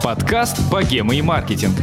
Подкаст «Богема и маркетинг».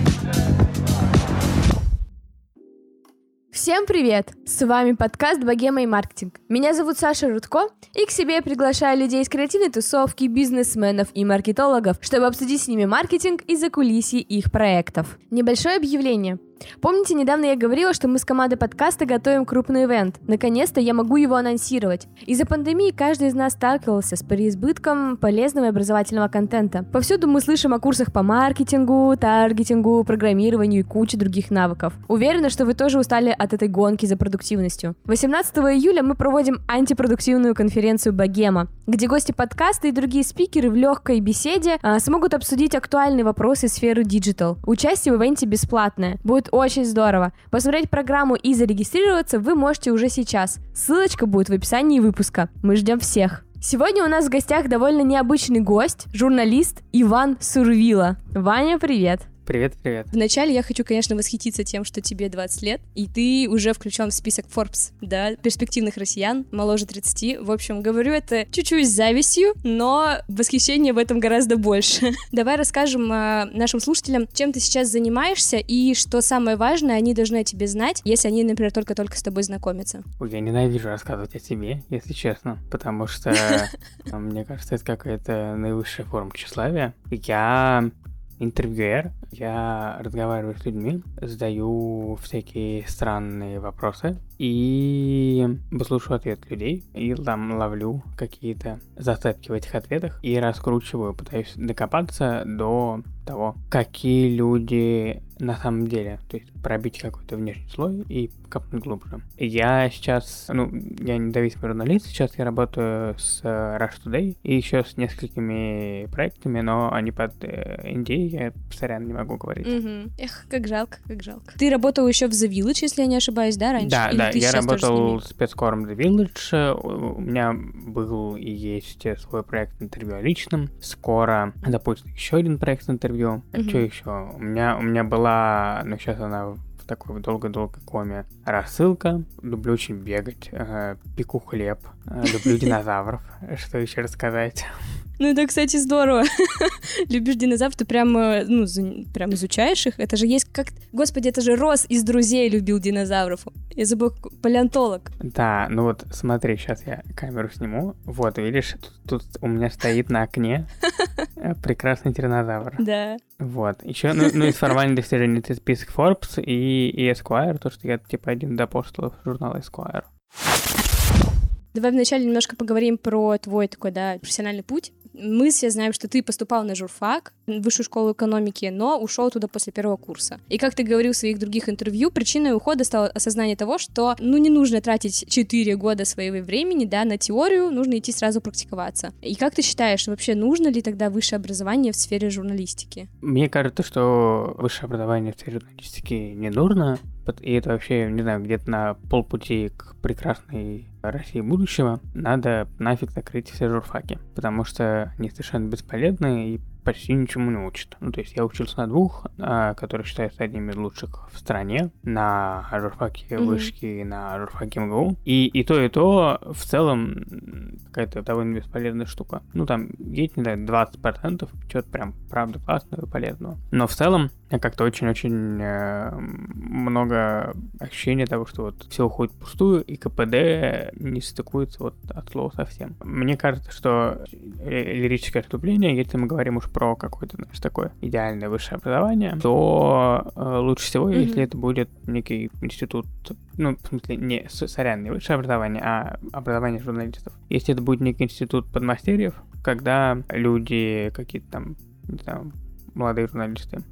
Всем привет! С вами подкаст «Богема и маркетинг». Меня зовут Саша Рудко, и к себе я приглашаю людей из креативной тусовки, бизнесменов и маркетологов, чтобы обсудить с ними маркетинг и закулисье их проектов. Небольшое объявление. Помните, недавно я говорила, что мы с командой подкаста готовим крупный ивент. Наконец-то я могу его анонсировать. Из-за пандемии каждый из нас сталкивался с переизбытком полезного и образовательного контента. Повсюду мы слышим о курсах по маркетингу, таргетингу, программированию и куче других навыков. Уверена, что вы тоже устали от этой гонки за продуктивностью. 18 июля мы проводим антипродуктивную конференцию «Богема», где гости подкаста и другие спикеры в легкой беседе а, смогут обсудить актуальные вопросы сферы digital. Участие в ивенте бесплатное. Будет очень здорово. Посмотреть программу и зарегистрироваться вы можете уже сейчас. Ссылочка будет в описании выпуска. Мы ждем всех. Сегодня у нас в гостях довольно необычный гость, журналист Иван Сурвилло. Ваня, привет! Привет, привет. Вначале я хочу, конечно, восхититься тем, что тебе 20 лет, и ты уже включен в список Forbes, да, перспективных россиян, моложе 30. В общем, говорю это чуть-чуть с завистью, но восхищение в этом гораздо больше. Давай расскажем э, нашим слушателям, чем ты сейчас занимаешься, и что самое важное, они должны о тебе знать, если они, например, только-только с тобой знакомятся. Ой, я ненавижу рассказывать о себе, если честно, потому что, э, мне кажется, это какая-то наивысшая форма тщеславия. Я интервьюер, я разговариваю с людьми, задаю всякие странные вопросы и выслушиваю ответ людей, и там ловлю какие-то зацепки в этих ответах и раскручиваю, пытаюсь докопаться до того, какие люди на самом деле, то есть пробить какой-то внешний слой и копнуть глубже. Я сейчас, ну, я независимый журналист, сейчас я работаю с Rush Today и еще с несколькими проектами, но они под э, NDA, я постоянно не могу говорить. Мгм. Эх, как жалко, как жалко. Ты работал еще в The Village, если я не ошибаюсь, да, раньше? Да, Или да, я с работал ними? спецкором The Village, у меня был и есть свой проект интервью о личном, скоро запустит еще один проект интервью, Мгм. что еще? У меня, у меня была, ну сейчас она в такой долго-долго коме, рассылка, люблю очень бегать, э, пеку хлеб, э, люблю динозавров, что еще рассказать? Ну, это, кстати, здорово. Любишь динозавров, ты прям, ну, прям изучаешь их. Это же есть как... Господи, это же Рос из «Друзей» любил динозавров. Я забыл, палеонтолог. Да, ну вот смотри, сейчас я камеру сниму, вот, видишь, тут, тут у меня стоит на окне э, прекрасный тиранозавр. Да. Вот. Еще, ну, ну, из формальных достижений это список Forbes и, и Esquire, то, что я, типа, один из апостолов журнала Esquire. Давай вначале немножко поговорим про твой такой, да, профессиональный путь. Мы все знаем, что ты поступал на журфак, высшую школу экономики, но ушел туда после первого курса. И как ты говорил в своих других интервью, причиной ухода стало осознание того, что, ну, не нужно тратить 4 года своего времени, да, на теорию, нужно идти сразу практиковаться. И как ты считаешь, вообще нужно ли тогда высшее образование в сфере журналистики? Мне кажется, что высшее образование в сфере журналистики не нужно, и это вообще, не знаю, где-то на полпути к прекрасной России будущего, надо нафиг закрыть все журфаки, потому что они совершенно бесполезны и почти ничему не учат. Ну, то есть я учился на двух, а, которые считаются одними из лучших в стране, на журфаке Мгм. вышки и на журфаке МГУ. И, и то, и то в целом какая-то довольно бесполезная штука. Ну, там есть, не знаю, 20% чего-то прям правда классного и полезного. Но в целом как-то очень-очень э, много ощущения того, что вот все уходит впустую, и КПД не стыкуется вот от слова совсем. Мне кажется, что лирическое отступление, если мы говорим уж про какое-то, знаешь, такое идеальное высшее образование, то э, лучше всего, Мгм. если это будет некий институт, ну, в смысле, не, сорян, не высшее образование, а образование журналистов. Если это будет некий институт подмастерьев, когда люди какие-то там, не знаю, молодые журналисты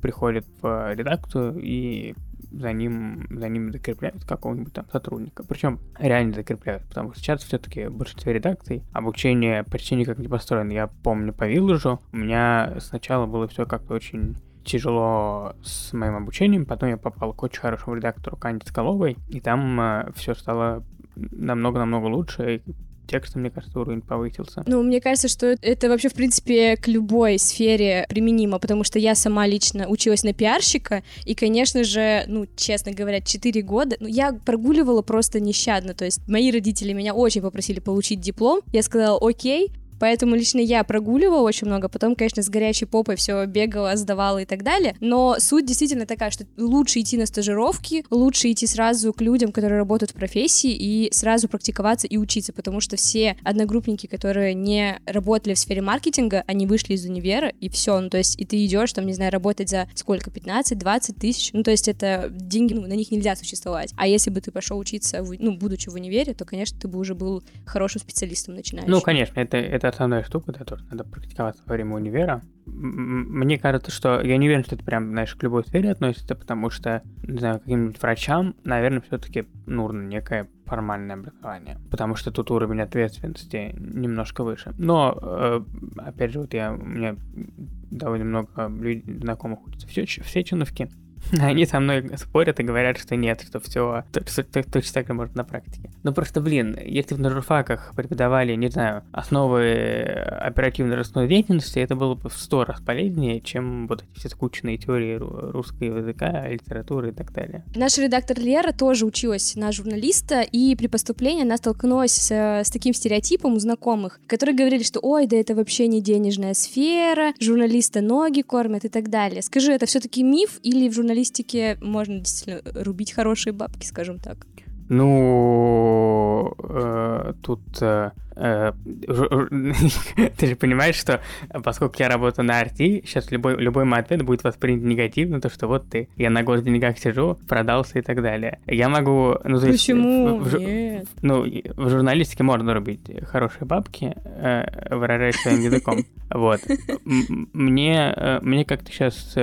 приходят в редакцию и за ним, за ним закрепляют какого-нибудь там сотрудника. Причем реально закрепляют, потому что сейчас все-таки в большинстве редакций обучение почти никак не построено. Я помню по Виллажу, у меня сначала было все как-то очень тяжело с моим обучением, потом я попал к очень хорошему редактору Канде Скаловой, и там все стало намного-намного лучше, и текста, мне кажется, уровень повысился. Ну, мне кажется, что это вообще, в принципе, к любой сфере применимо, потому что я сама лично училась на пиарщика, и, конечно же, ну, честно говоря, 4 года, ну, я прогуливала просто нещадно, то есть мои родители меня очень попросили получить диплом, я сказала, окей, Поэтому лично я прогуливала очень много, потом, конечно, с горячей попой все бегала, сдавала и так далее. Но суть действительно такая, что лучше идти на стажировки, лучше идти сразу к людям, которые работают в профессии, и сразу практиковаться и учиться, потому что все одногруппники, которые не работали в сфере маркетинга, они вышли из универа, и все. Ну, то есть, и ты идешь, там, не знаю, работать за сколько, 15-20 тысяч. Ну, то есть, это деньги, ну, на них нельзя существовать. А если бы ты пошел учиться, в, ну, будучи в универе, то, конечно, ты бы уже был хорошим специалистом начинающим. Ну, конечно, это, это основная штука, которую надо практиковаться во время универа. Мне кажется, что я не уверен, что это прям, знаешь, к любой сфере относится, потому что, не знаю, каким-нибудь врачам, наверное, все-таки нужно некое формальное образование, потому что тут уровень ответственности немножко выше. Но, э, опять же, вот я, у меня довольно много людей, знакомых учатся в Сеченовке, они со мной спорят и говорят, что нет, что все точно так же можно на практике. Ну просто, блин, если бы на журфаках преподавали, не знаю, основы оперативной ростной деятельности, это было бы в сто раз полезнее, чем вот эти все скучные теории ру- русского языка, литературы и так далее. Наш редактор Лера тоже училась на журналиста, и при поступлении она столкнулась с, э, с таким стереотипом у знакомых, которые говорили, что ой, да это вообще не денежная сфера, журналиста ноги кормят и так далее. Скажи, это все-таки миф или в журналистике можно действительно рубить хорошие бабки, скажем так? Ну, э, тут э, э, ты же понимаешь, что поскольку я работаю на RT, сейчас любой, любой мой ответ будет воспринят негативно, то что вот ты, я на госденьгах сижу, продался и так далее. Я могу... Ну, то есть, Почему? в- в Нет. Ну, в журналистике можно рубить хорошие бабки, э, выражаясь своим языком. Вот. Мне, э, мне как-то сейчас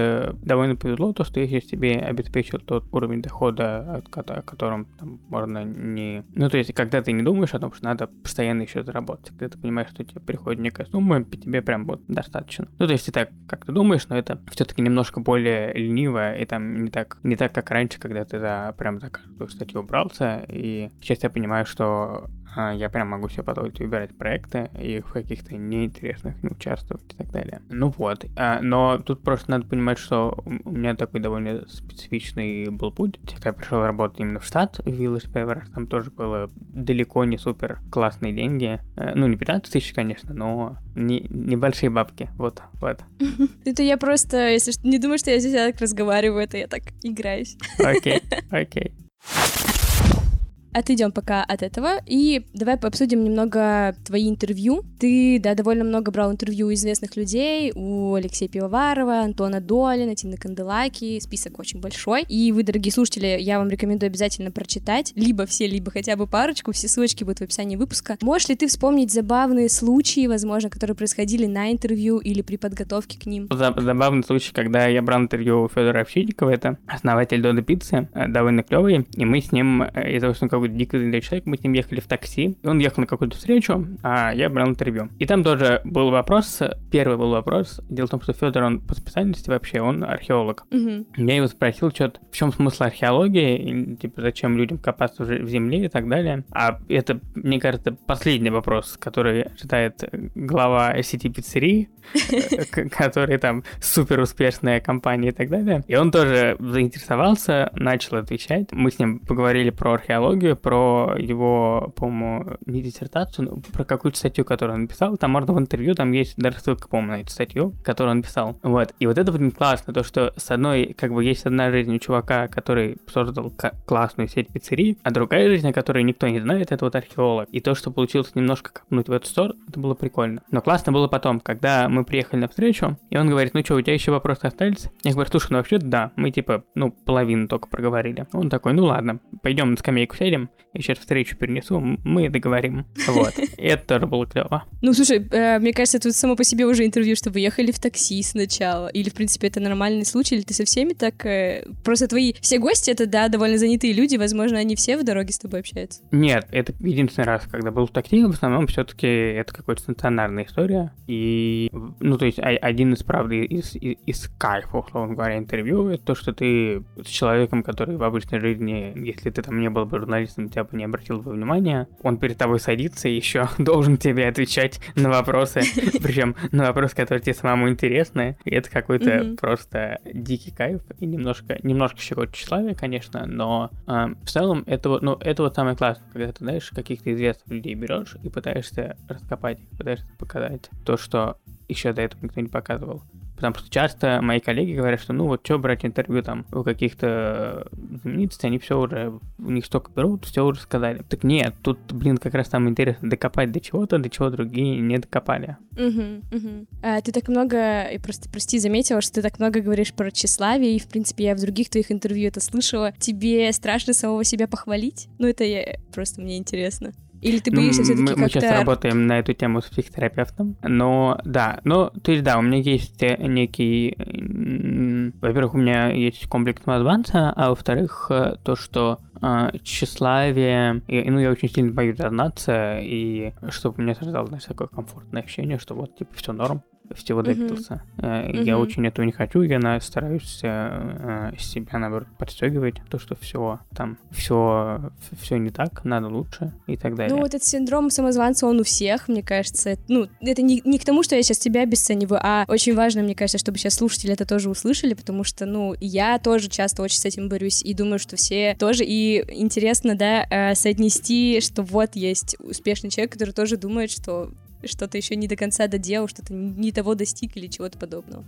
довольно повезло, то, что я сейчас себе обеспечил тот уровень дохода, о котором там, можно не... Ну, то есть, когда ты не думаешь о том, что надо постоянно еще заработать, когда ты понимаешь, что тебе приходит некая сумма, тебе прям вот достаточно. Ну, то есть, ты так, как ты думаешь, но это все-таки немножко более лениво, и там не так, не так, как раньше, когда ты за, прям за каждую статью брался, и сейчас я понимаю, что я прям могу себе позволить выбирать проекты и в каких-то неинтересных не участвовать и так далее. Ну вот. А, но тут просто надо понимать, что у меня такой довольно специфичный был путь. Когда я пришел работать именно в штат, в Village Paper, там тоже было далеко не супер классные деньги. Э, Ну, не 15 тысяч, конечно, но не, небольшие бабки. Вот, вот. Это я просто, если не думаю, что я здесь так разговариваю, это я так играюсь. Окей, окей. Отойдем пока от этого и давай обсудим немного твои интервью. Ты, да, довольно много брал интервью у известных людей, у Алексея Пивоварова, Антона Долина, Тины Канделаки, список очень большой. И вы, дорогие слушатели, я вам рекомендую обязательно прочитать либо все, либо хотя бы парочку, все ссылочки будут в описании выпуска. Можешь ли ты вспомнить забавные случаи, возможно, которые происходили на интервью или при подготовке к ним? За- Забавный случай, когда я брал интервью у Федора Овчинникова, это основатель Дода Пиццы, э, довольно клевый, и мы с ним, э, из-за того, что он какой-то дико занятый человек, мы с ним ехали в такси, он ехал на какую-то встречу, а я брал интервью. И там тоже был вопрос, первый был вопрос, дело в том, что Федор, он по специальности вообще, он археолог. Мгм. Я его спросил, что в чем смысл археологии, и, типа, зачем людям копаться в, же- в земле и так далее. А это, мне кажется, последний вопрос, который ожидает глава сети пиццерий, к- который там супер успешная компания и так далее. И он тоже заинтересовался, начал отвечать. Мы с ним поговорили про археологию, про его, по-моему, не диссертацию, но про какую-то статью, которую он написал. Там можно в интервью, там есть даже ссылка, по-моему, на эту статью, которую он писал. Вот. И вот это, блин, классно, то, что с одной, как бы, есть одна жизнь у чувака, который создал классную сеть пиццерий, а другая жизнь, о которой никто не знает, это вот археолог. И то, что получилось немножко копнуть в эту сторону, это было прикольно. Но классно было потом, когда мы приехали на встречу, и он говорит, ну что, у тебя еще вопросы остались? Я говорю, слушай, ну вообще да, мы типа, ну, половину только проговорили. Он такой, ну ладно, пойдем на скамейку сядем, я сейчас встречу перенесу, мы договорим. Вот. И это тоже было клево. Ну, слушай, э, мне кажется, вот само по себе уже интервью, что вы ехали в такси сначала. Или, в принципе, это нормальный случай, или ты со всеми так... э, Просто твои все гости, это, да, довольно занятые люди, возможно, они все в дороге с тобой общаются. Нет, это единственный раз, когда был в такси, в основном все-таки это какая-то стационарная история. И, ну, то есть, один из, правда, из, из, из кайфа, условно говоря, интервью, это то, что ты с человеком, который в обычной жизни, если ты там не был бы журналистом, тебя бы не обратил бы внимания. Он перед тобой садится и еще должен тебе отвечать на вопросы, причем на вопросы, которые тебе самому интересны. И это какой-то просто дикий кайф и немножко, немножко щекочет тщеславие, конечно, но а, в целом это вот, ну, это вот самое классное, когда ты, знаешь, каких-то известных людей берешь и пытаешься раскопать, пытаешься показать то, что еще до этого никто не показывал. Потому что часто мои коллеги говорят, что ну вот что брать интервью там у каких-то знаменитостей, они все уже, у них столько берут, все уже сказали. Так нет, тут, блин, как раз там интересно докопать до чего-то, до чего другие не докопали. Мгм, мгм. А, ты так много, и просто, прости, заметила, что ты так много говоришь про тщеславие, и, в принципе, я в других твоих интервью это слышала. Тебе страшно самого себя похвалить? Ну, это я... просто мне интересно. Или ты Ну, боишься все таки мы, мы сейчас как-то... работаем на эту тему с психотерапевтом, но да, ну, то есть да, у меня есть э, некий, во-первых, у меня есть комплекс самозванца, а во-вторых, э, то, что э, тщеславие, и, ну, я очень сильно боюсь зазнаться, и чтобы у меня создалось, такое комфортное ощущение, что вот, типа, все норм, всего Мгм. добился. Э, Я очень этого не хочу, я стараюсь э, э, себя, наоборот, подстегивать, то, что все там, все, все не так, надо лучше и так далее. Ну, вот этот синдром самозванца, он у всех, мне кажется. Ну, это не, не к тому, что я сейчас тебя обесцениваю, а очень важно, мне кажется, чтобы сейчас слушатели это тоже услышали, потому что, ну, я тоже часто очень с этим борюсь, и думаю, что все тоже, и интересно, да, соотнести, что вот есть успешный человек, который тоже думает, что что-то еще не до конца доделал, что-то не того достиг или чего-то подобного.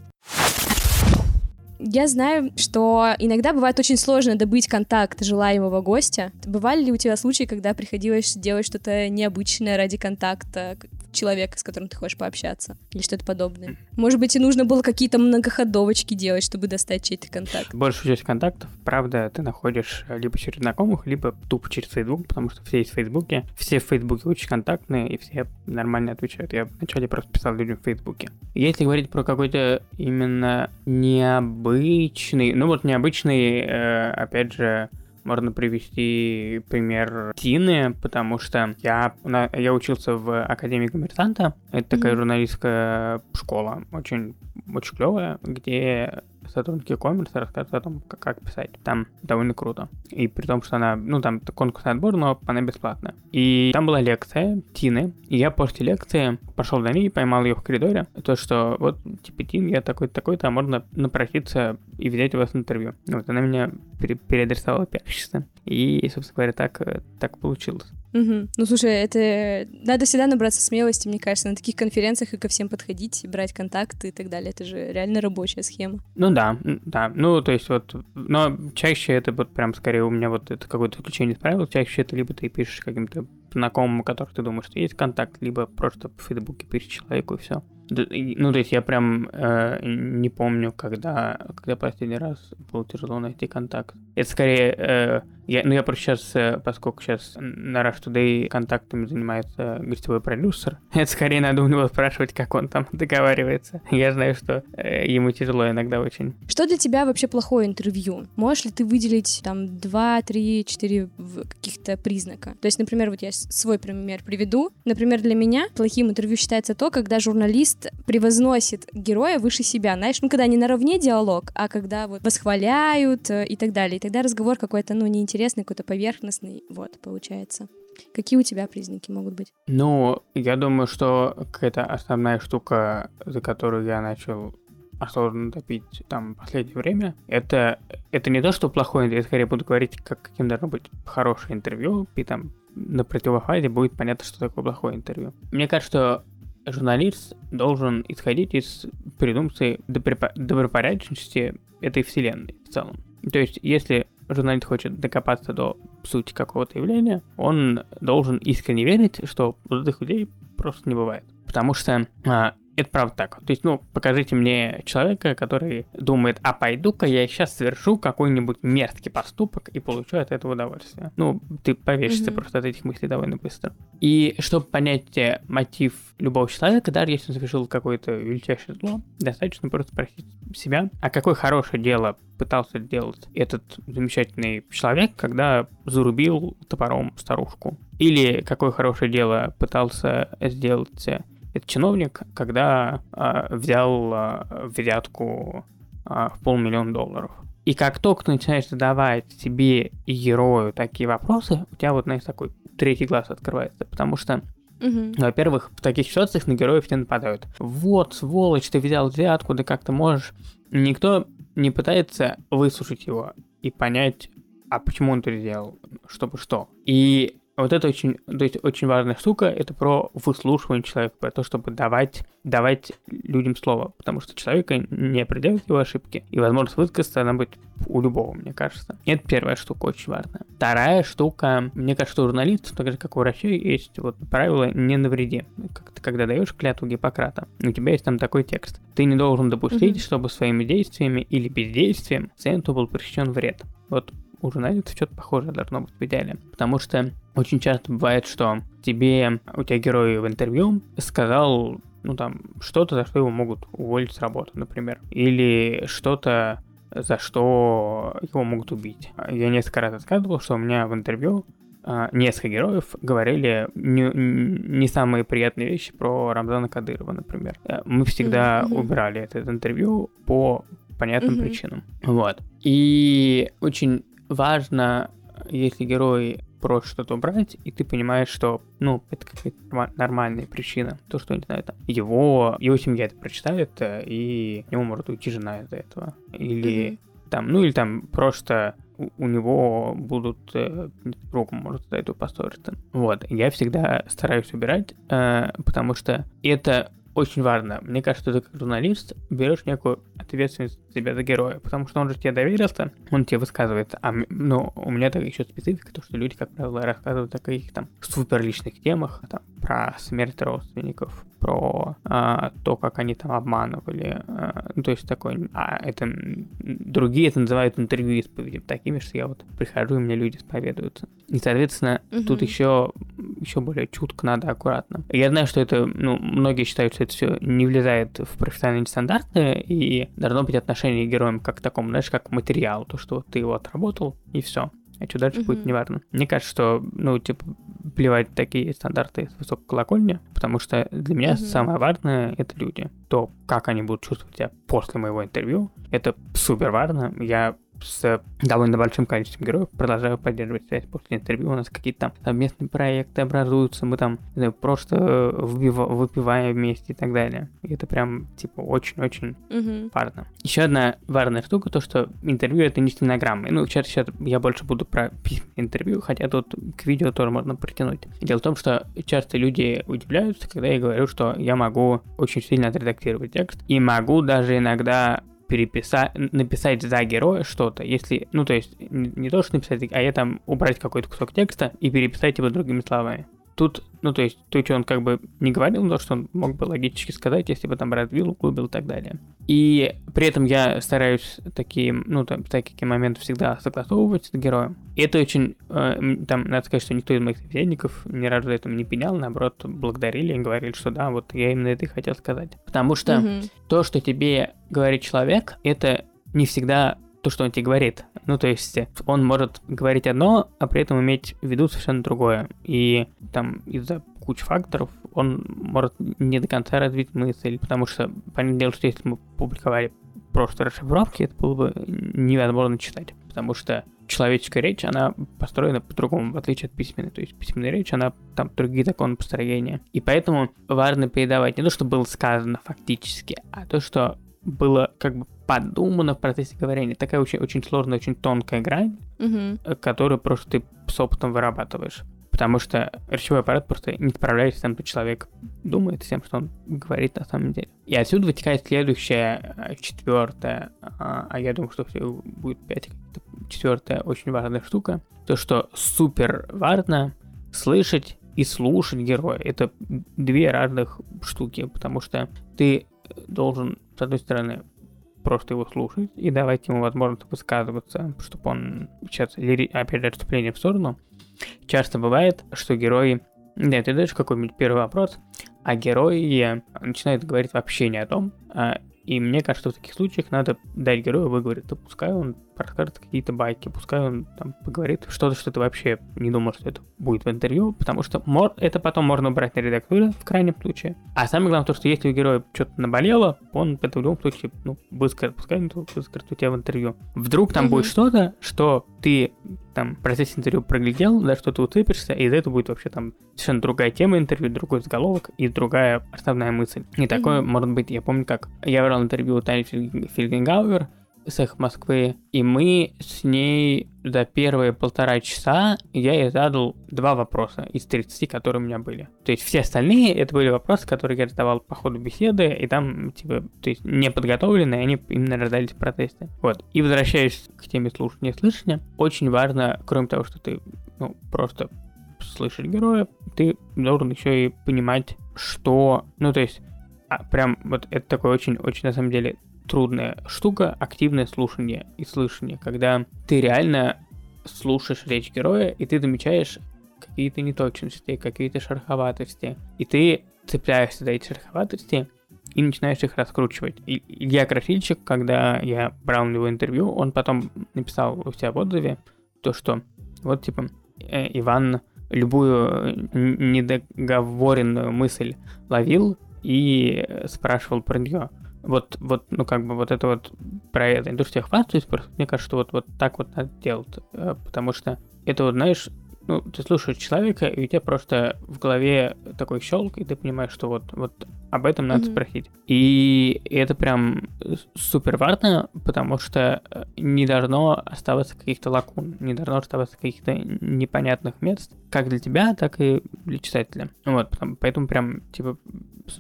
Я знаю, что иногда бывает очень сложно добыть контакт желаемого гостя. Бывали ли у тебя случаи, когда приходилось делать что-то необычное ради контакта человека, с которым ты хочешь пообщаться? Или что-то подобное? Может быть, и нужно было какие-то многоходовочки делать, чтобы достать чей-то контакт? Большую часть контактов, правда, ты находишь э, либо через знакомых, либо тупо через Facebook, потому что все есть в Фейсбуке. Все в Фейсбуке очень контактные, и все нормально отвечают. Я вначале просто писал людям в Фейсбуке. Если говорить про какой-то именно необычный, ну вот необычный, э, опять же, можно привести пример Тины, потому что я, я учился в Академии коммерсанта. Это такая Мгм. журналистская школа, очень, очень клевая, где сотрудники коммерса рассказывают о том, как, как писать. Там довольно круто. И при том, что она, ну, там конкурсный отбор, но она бесплатная. И там была лекция Тины, и я после лекции пошел за ней, поймал ее в коридоре. То, что вот, типа, Тин, я такой-то, такой-то, а можно напроситься и взять у вас интервью. Вот, она меня пере- переадресовала пиарщица. И, собственно говоря, так, э, так получилось. Мгм. Ну, слушай, это... Надо всегда набраться смелости, мне кажется, на таких конференциях и ко всем подходить, и брать контакты и так далее. Это же реально рабочая схема. Ну да, м, да. Ну, то есть вот, но чаще это вот прям скорее у меня вот это какое-то исключение из правил. Чаще это либо ты пишешь каким-то знакомым, у которых ты думаешь, что есть контакт, либо просто в Фейсбуке пишешь человеку и все. Ну, то есть я прям э, не помню, когда, когда последний раз было тяжело найти контакт. Это скорее, э, я, ну я просто сейчас, э, поскольку сейчас на Rush Today контактами занимается гостевой продюсер, это скорее надо у него спрашивать, как он там договаривается. Я знаю, что э, ему тяжело иногда очень. Что для тебя вообще плохое интервью? Можешь ли ты выделить там два, три, четыре в- каких-то признака? То есть, например, вот я свой пример приведу. Например, для меня плохим интервью считается то, когда журналист превозносит героя выше себя. Знаешь, ну когда не наравне диалог, а когда вот восхваляют э, и так далее. И тогда разговор какой-то, ну, неинтересный, какой-то поверхностный. Вот, получается. Какие у тебя признаки могут быть? Ну, я думаю, что какая-то основная штука, за которую я начал осознанно топить там последнее время, это, это не то, что плохое интервью, я скорее буду говорить, как, каким должно быть хорошее интервью, и там на противофазе будет понятно, что такое плохое интервью. Мне кажется, что журналист должен исходить из презумпции добропо- добропорядочности этой вселенной в целом. То есть, если журналист хочет докопаться до сути какого-то явления, он должен искренне верить, что этих людей просто не бывает. Потому что а, это правда так. То есть, ну, покажите мне человека, который думает, а пойду-ка я сейчас совершу какой-нибудь мерзкий поступок и получу от этого удовольствие. Ну, ты повесишься Мгм. просто от этих мыслей довольно быстро. И чтобы понять э, мотив любого человека, даже если он совершил какое-то величайшее зло, достаточно просто спросить себя, а какое хорошее дело пытался сделать этот замечательный человек, когда зарубил топором старушку. Или какое хорошее дело пытался сделать э, этот чиновник, когда а, взял а, взятку а, в полмиллиона долларов. И как только ты начинаешь задавать себе и герою такие вопросы, у тебя вот, знаешь, такой третий глаз открывается, потому что Мгм. во-первых, в таких ситуациях на героев все нападают. Вот, сволочь, ты взял взятку, да как ты можешь. Никто не пытается выслушать его и понять, а почему он это сделал, чтобы что. И вот это очень, то есть очень важная штука, это про выслушивание человека, про то, чтобы давать, давать людям слово, потому что человека не определяют его ошибки, и возможность высказаться она будет у любого, мне кажется. Это первая штука очень важная. Вторая штука, мне кажется, что у журналистов, так же как у врачей, есть вот правило «не навреди». Как ты когда даешь клятву Гиппократа, у тебя есть там такой текст. Ты не должен допустить, Мгм. чтобы своими действиями или бездействием пациенту был причинен вред. Вот у журналистов что-то похожее должно быть в идеале. Потому что очень часто бывает, что тебе, у тебя герой в интервью сказал, ну там, что-то, за что его могут уволить с работы, например. Или что-то, за что его могут убить. Я несколько раз рассказывал, что у меня в интервью а, несколько героев говорили не, не самые приятные вещи про Рамзана Кадырова, например. Э, Мы всегда Мгм. убирали это интервью по понятным Мгм. причинам. Вот. И очень важно, если герой просит что-то убрать, и ты понимаешь, что, ну, это какая-то норма- нормальная причина. То, что, не знаю, там, его, его семья это прочитает, э, и ему может уйти жена из-за этого. Или там, ну, или там просто у, у него будут э, друг может из-за этого поссориться. Вот, я всегда стараюсь убирать, э, потому что это очень важно. Мне кажется, ты как журналист берешь некую ответственность за себя за героя, потому что он же тебе доверился, он тебе высказывает. А ну, у меня так еще специфика, то, что люди, как правило, рассказывают о каких-то там супер личных темах, там, про смерть родственников, про а, то, как они там обманывали. а, ну, то есть такой, а это другие это называют интервью исповедью, такими, что я вот прихожу, и мне люди исповедуются. И, соответственно, тут Мгм. еще, еще более чутко надо, аккуратно. Я знаю, что это, ну, многие считают, что это все не влезает в профессиональные стандарты, и должно быть отношение к героям как к такому, знаешь, как к материалу, то, что ты его отработал, и все. А что дальше будет, Мгм. неважно. Мне кажется, что, ну, типа, плевать такие стандарты с высокой колокольни, потому что для меня Мгм. самое важное — это люди. То, как они будут чувствовать себя после моего интервью, это супер важно. Я с довольно большим количеством героев продолжаю поддерживать связь после интервью. У нас какие-то там совместные проекты образуются, мы там знаю, просто э, вбива- выпиваем вместе и так далее. И это прям, типа, очень-очень Мгм. важно. Еще одна важная штука, то что интервью это не стенограммы. Ну, сейчас, сейчас я больше буду про интервью, хотя тут к видео тоже можно притянуть. Дело в том, что часто люди удивляются, когда я говорю, что я могу очень сильно отредактировать текст, и могу даже иногда переписать, написать за героя что-то, если, ну, то есть, не, не то, что написать, а я там убрать какой-то кусок текста и переписать его другими словами. Тут, ну, то есть, то, что он как бы не говорил, но что он мог бы логически сказать, если бы там развил, углубил и так далее. И при этом я стараюсь такие, ну, там, такие моменты всегда согласовывать с героем. И это очень, э, там, надо сказать, что никто из моих собеседников ни разу за это не пенял, наоборот, благодарили и говорили, что да, вот я именно это и хотел сказать. Потому что Мгм. то, что тебе говорит человек, это не всегда то, что он тебе говорит. Ну, то есть он может говорить одно, а при этом иметь в виду совершенно другое. И там из-за кучи факторов он может не до конца развить мысль, потому что, понятное дело, что если мы публиковали просто расшифровки, это было бы невозможно читать, потому что человеческая речь, она построена по-другому, в отличие от письменной. То есть письменная речь, она там другие законы построения. И поэтому важно передавать не то, что было сказано фактически, а то, что было как бы подумано в процессе говорения. Такая очень, очень сложная, очень тонкая грань, э, которую просто ты с опытом вырабатываешь. Потому что речевой аппарат просто не справляется с тем, что человек думает, с тем, что он говорит на самом деле. И отсюда вытекает следующее, э, четвертое, а а я думаю, что все будет пять, четвертая очень важная штука, то, что супер важно слышать и слушать героя. Это две разных штуки, потому что ты должен, с одной стороны, просто его слушать и давать ему возможность высказываться, чтобы он сейчас, лири- опять же, отступление в сторону. Часто бывает, что герои... Да, ты даешь какой-нибудь первый вопрос, а герои начинают говорить вообще не о том, а, И мне кажется, в таких случаях надо дать герою выговорить. Да пускай он расскажет какие-то байки, пускай он там поговорит что-то, что ты вообще не думал, что это будет в интервью, потому что мор- это потом можно убрать на редактуре в крайнем случае. А самое главное то, что если у героя что-то наболело, он это в любом случае, ну, выскажет, пускай он выскажет у тебя в интервью. Вдруг там Мгм. будет что-то, что ты там в процессе интервью проглядел, да, что ты уцепишься, и из этого будет вообще там совершенно другая тема интервью, другой заголовок и другая основная мысль. И такое может быть, я помню, как я брал интервью у Тани Фильг- Фильгенгауэр с их Москвы, и мы с ней за первые полтора часа я ей задал два вопроса из 30, которые у меня были. То есть все остальные это были вопросы, которые я задавал по ходу беседы, и там, типа, то есть не подготовленные, они именно рождались в протесте. Вот. И возвращаясь к теме слушания и слышания, очень важно, кроме того, что ты, ну, просто слышать героя, ты должен еще и понимать, что, ну, то есть, а, прям вот это такое очень-очень, на самом деле, трудная штука, активное слушание и слышание, когда ты реально слушаешь речь героя, и ты замечаешь какие-то неточности, какие-то шероховатости, и ты цепляешься за эти шероховатости и начинаешь их раскручивать. И Илья Красильщик, когда я брал у него интервью, он потом написал у себя в отзыве то, что вот типа э, Иван любую недоговоренную мысль ловил и спрашивал про нее. Вот, вот, ну как бы вот это вот про это индустрия хвастаюсь, просто мне кажется, что вот, вот так вот надо делать, э, потому что это вот, знаешь, ну, ты слушаешь человека, и у тебя просто в голове такой щелк, и ты понимаешь, что вот, вот об этом надо Мгм. спросить. И это прям супер важно, потому что э, не должно оставаться каких-то лакун, не должно оставаться каких-то непонятных мест, как для тебя, так и для читателя. Вот, поэтому прям, типа,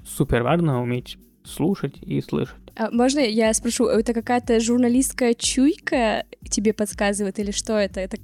супер важно уметь слушать и слышать. А можно я спрошу, это какая-то журналистская чуйка тебе подсказывает или что это? Это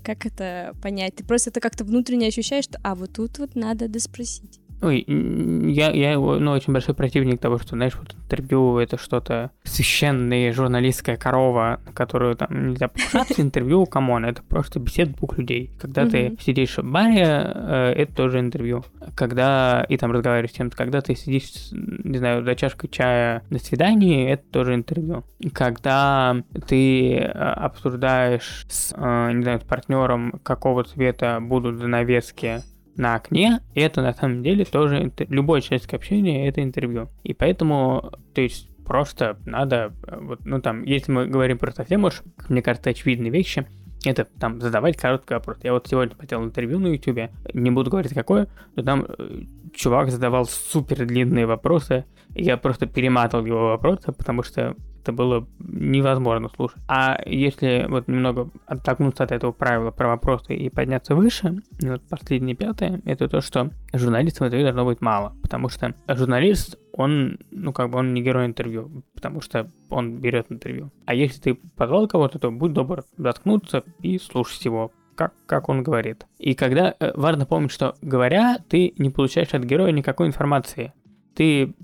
как это понять? Ты просто это как-то внутренне ощущаешь, что, а вот тут вот надо доспросить. Ой, я, я его, ну, очень большой противник того, что, знаешь, вот интервью это что-то священная журналистская корова, на которую там нельзя покушаться. Интервью, come on, это просто беседа двух людей. Когда ты сидишь в баре, э, это тоже интервью. Когда и там разговариваешь с кем-то, когда ты сидишь, не знаю, за чашкой чая на свидании, это тоже интервью. Когда ты э, обсуждаешь с, э, не знаю, с партнером, какого цвета будут занавески на окне, это на самом деле тоже любое человеческое общение это интервью. И поэтому, то есть просто надо, э, вот, ну там, если мы говорим про совсем уж, мне кажется, очевидные вещи, это там задавать короткий вопрос. Я вот сегодня хотел интервью на YouTube, не буду говорить какое, но там э, чувак задавал супер длинные вопросы, и я просто перематывал его вопросы, потому что это было невозможно слушать. А если вот немного оттолкнуться от этого правила про вопросы и подняться выше, вот последнее пятое, это то, что журналистов интервью должно быть мало, потому что журналист, он, ну как бы он не герой интервью, потому что он берет интервью. А если ты позвал кого-то, то будь добр заткнуться и слушать его, как, как он говорит. И когда э, важно помнить, что говоря, ты не получаешь от героя никакой информации. Ты,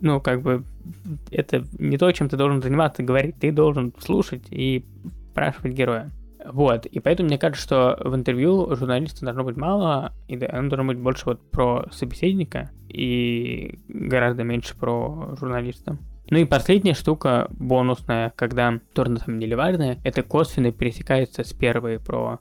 ну, как бы, это не то, чем ты должен заниматься, говорить. Ты должен слушать и спрашивать героя. Вот, и поэтому мне кажется, что в интервью журналиста должно быть мало, и оно должно быть больше вот про собеседника и гораздо меньше про журналиста. Ну и последняя штука, бонусная, когда тоже на самом деле важная, это косвенно пересекается с первой про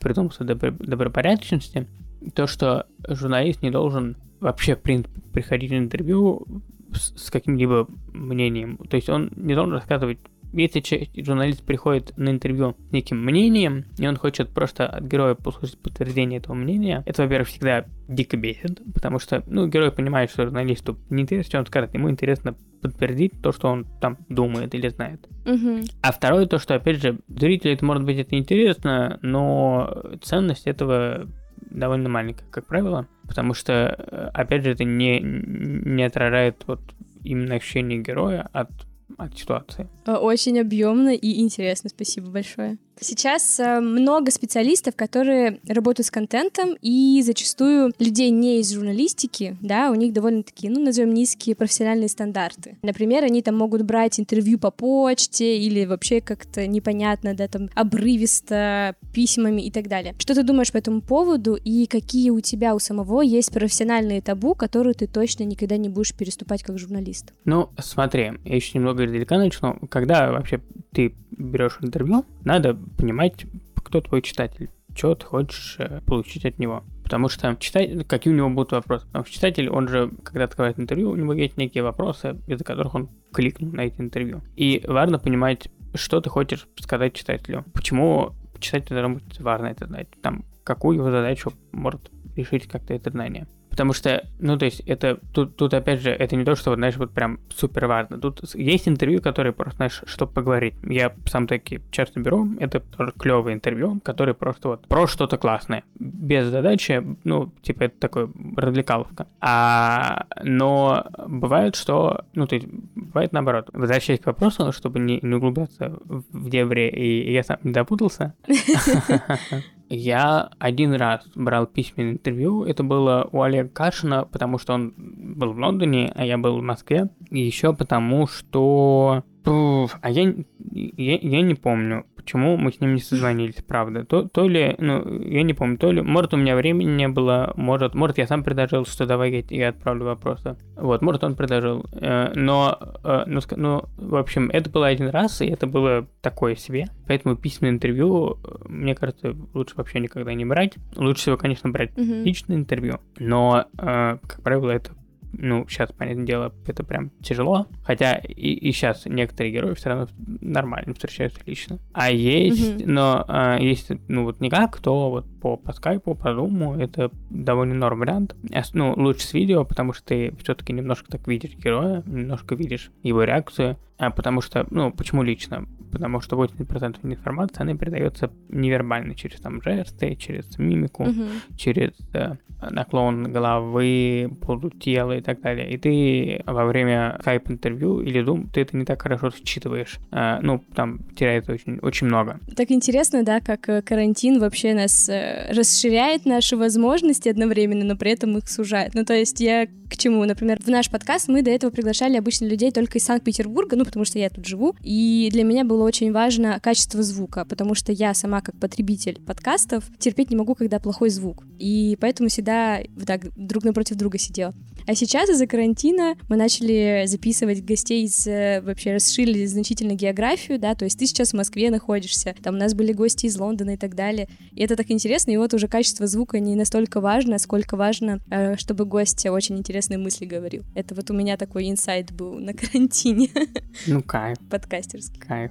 презумпцию добро- добропорядочности. То, что журналист не должен вообще, в принципе, приходить на интервью с, с каким-либо мнением. То есть он не должен рассказывать если журналист приходит на интервью с неким мнением, и он хочет просто от героя послушать подтверждение этого мнения, это, во-первых, всегда дико бесит, потому что, ну, герой понимает, что журналисту не интересно, что он скажет, ему интересно подтвердить то, что он там думает или знает. Мгм. А второе, то, что, опять же, зрителю это может быть это интересно, но ценность этого довольно маленькая, как правило, потому что, э, опять же, это не, не отражает вот именно ощущение героя от, от ситуации. Э, Очень объемно и интересно, спасибо большое. Сейчас э, много специалистов, которые работают с контентом, и зачастую людей не из журналистики, да, у них довольно такие, ну, назовем низкие профессиональные стандарты. Например, они там могут брать интервью по почте или вообще как-то непонятно, да, там, обрывисто, письмами и так далее. Что ты думаешь по этому поводу, и какие у тебя у самого есть профессиональные табу, которые ты точно никогда не будешь переступать как журналист? Ну, смотри, я еще немного издалека начну. Когда вообще ты берешь интервью, надо понимать, кто твой читатель, что ты хочешь э, получить от него. Потому что читатель, какие у него будут вопросы. Потому что читатель, он же, когда открывает интервью, у него есть некие вопросы, из-за которых он кликнул на эти интервью. И важно понимать, что ты хочешь сказать читателю. Почему читателю должно быть важно это знать. Там, какую его задачу может решить как-то это знание. Потому что, ну, то есть, это, тут, тут, опять же, это не то, что, вот, знаешь, вот прям супер важно. Тут есть интервью, которые просто, знаешь, чтобы поговорить. Я сам таки часто беру, это тоже клевое интервью, которые просто вот про что-то классное. Без задачи, ну, типа, это такой развлекаловка. А, но бывает, что, ну, то есть, бывает наоборот. Возвращаясь к вопросу, чтобы не, не углубляться в дебри, и я сам не допутался. Я один раз брал письменное интервью. Это было у Олега Кашина, потому что он был в Лондоне, а я был в Москве. И еще потому, что... А я, я, я не помню почему мы с ним не созвонились, правда. То, то ли, ну, я не помню, то ли, может, у меня времени не было, может, может, я сам предложил, что давай я, я отправлю вопросы. Вот, может, он предложил. Э, но, э, ну, ну, в общем, это было один раз, и это было такое себе. Поэтому письменное интервью, э, мне кажется, лучше вообще никогда не брать. Лучше всего, конечно, брать Мгм. личное интервью, но, как правило, это ну, сейчас, понятное дело, это прям тяжело. Хотя и, и сейчас некоторые герои все равно нормально встречаются лично. А есть, Мгм. но а, есть, ну, вот никак, то вот по, по скайпу, по зуму, это довольно норм вариант. С- Ну, лучше с видео, потому что ты все-таки немножко так видишь героя, немножко видишь его реакцию. А потому что, ну, почему лично? Потому что 80% информации, она передается невербально, через там жесты, через мимику Мгм. через э, наклон головы, полутела и так далее. И ты во время скайп-интервью или Zoom, ты это не так хорошо считываешь. Э, ну, там теряется очень, очень много. Так интересно, да, как э, карантин вообще нас э, расширяет наши возможности одновременно, но при этом их сужает. Ну, то есть я к чему? Например, в наш подкаст мы до этого приглашали обычно людей только из Санкт-Петербурга, ну, потому что я тут живу, и для меня было очень важно качество звука, потому что я сама как потребитель подкастов терпеть не могу, когда плохой звук. И поэтому всегда вот так друг напротив друга сидела. А сейчас из-за карантина мы начали записывать гостей из... э, Вообще расширили значительно географию, да, то есть ты сейчас в Москве находишься, там у нас были гости из Лондона и так далее. И это так интересно, и вот уже качество звука не настолько важно, сколько важно, э, чтобы гость очень интересные мысли говорил. Это вот у меня такой инсайт был на карантине Ну, кайф, подкастерский. кайф.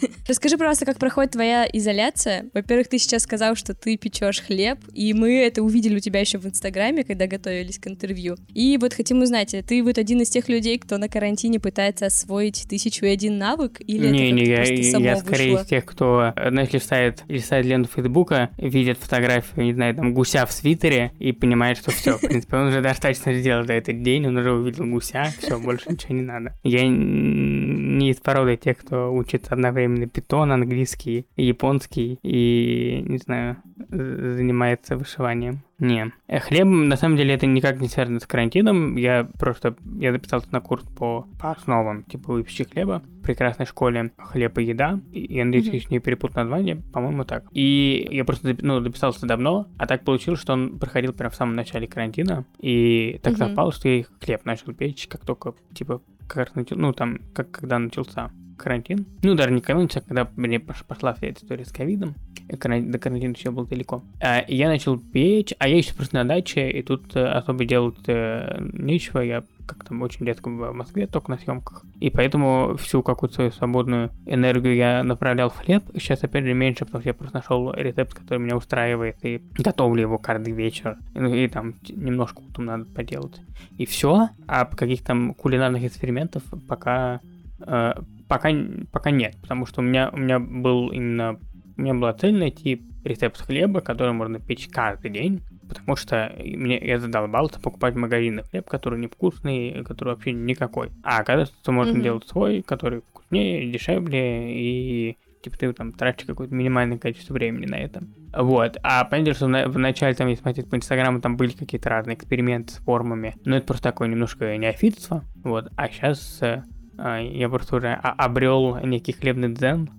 Расскажи, пожалуйста, как проходит твоя изоляция. Во-первых, ты сейчас сказал, что ты печешь хлеб, и мы это увидели у тебя еще в Инстаграме, когда готовились к интервью. И вот хотим узнать, ты вот один из тех людей, кто на карантине пытается освоить тысячу и один навык, или не, это не, я, просто само я скорее вышло? из тех, кто, э, знаешь, листает, листает ленту Фейсбука, видит фотографию, не знаю, там, гуся в свитере и понимает, что все, в принципе, он уже достаточно сделал за этот день, он уже увидел гуся, все, больше ничего не надо. Я не из породы тех, кто учит одновременно питон, английский, японский и, не знаю, занимается вышиванием. Не. Э, Хлеб, на самом деле, это никак не связано с карантином. Я просто, я записался на курс по, по основам, типа выпечки хлеба в прекрасной школе «Хлеб и еда». И я надеюсь, если не перепутал название, по-моему, так. И я просто, ну, записался давно, а так получилось, что он проходил прямо в самом начале карантина. И так Мгм. совпало, что я хлеб начал печь, как только, типа, как раз начал, ну, там, как когда начался карантин. Ну, даже не карантин, а когда мне пош- пошла вся эта история с ковидом. Каран- До карантина еще был далеко. А, я начал печь, а я еще просто на даче, и тут э, особо делать э, нечего. Я как там очень редко в Москве, только на съемках. И поэтому всю какую-то свою свободную энергию я направлял в хлеб. Сейчас, опять же, меньше, потому что я просто нашел рецепт, который меня устраивает, и готовлю его каждый вечер. Ну, и там немножко утром надо поделать. И все. А каких там кулинарных экспериментов пока э, пока, пока нет, потому что у меня, у меня был именно, у меня была цель найти рецепт хлеба, который можно печь каждый день, потому что мне, я задолбался покупать в магазине хлеб, который невкусный, который вообще никакой. А оказывается, можно Мгм. делать свой, который вкуснее, дешевле и Типа ты там тратишь какое-то минимальное количество времени на это. Вот. А понятно, что в, начале, там, если смотреть по Инстаграму, там были какие-то разные эксперименты с формами. Но это просто такое немножко неофитство. Вот. А сейчас э, я просто уже обрел некий хлебный дзен.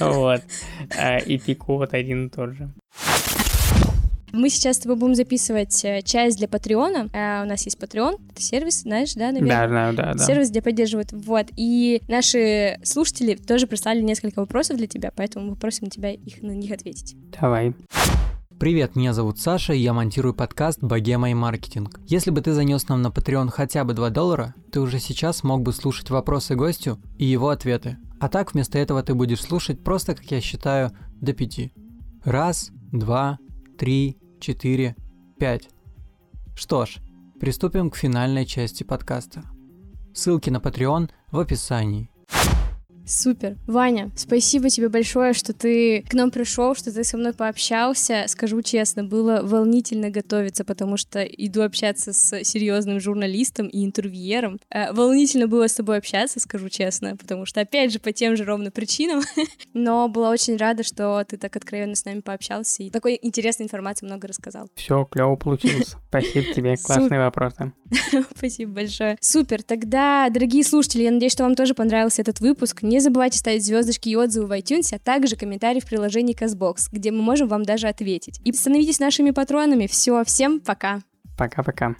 Вот. Э, и пику вот один и тот же. Мы сейчас с тобой будем записывать э, часть для Патреона. А, у нас есть Patreon, это сервис, знаешь, да, наверное? Да, знаю, да, да. Сервис, где поддерживают. Вот. И наши слушатели тоже прислали несколько вопросов для тебя, поэтому мы просим тебя их, на них ответить. Давай. Привет, меня зовут Саша, и я монтирую подкаст «Богема и маркетинг». Если бы ты занес нам на Patreon хотя бы 2 доллара, ты уже сейчас мог бы слушать вопросы гостю и его ответы. А так вместо этого ты будешь слушать просто, как я считаю, до пяти. Раз, два, три, четыре, пять. Что ж, приступим к финальной части подкаста. Ссылки на Patreon в описании. Супер. Ваня, спасибо тебе большое, что ты к нам пришел, что ты со мной пообщался. Скажу честно, было волнительно готовиться, потому что иду общаться с серьезным журналистом и интервьюером. Э, волнительно было с тобой общаться, скажу честно, потому что, опять же, по тем же ровно причинам. Но была очень рада, что ты так откровенно с нами пообщался и такой интересной информации много рассказал. Все, клево получилось. Спасибо тебе, классные вопросы. Спасибо большое. Супер. Тогда, дорогие слушатели, я надеюсь, что вам тоже понравился этот выпуск. Не забывайте ставить звездочки и отзывы в iTunes, а также комментарии в приложении CastBox, где мы можем вам даже ответить. И становитесь нашими патронами. Все, всем пока. Пока-пока.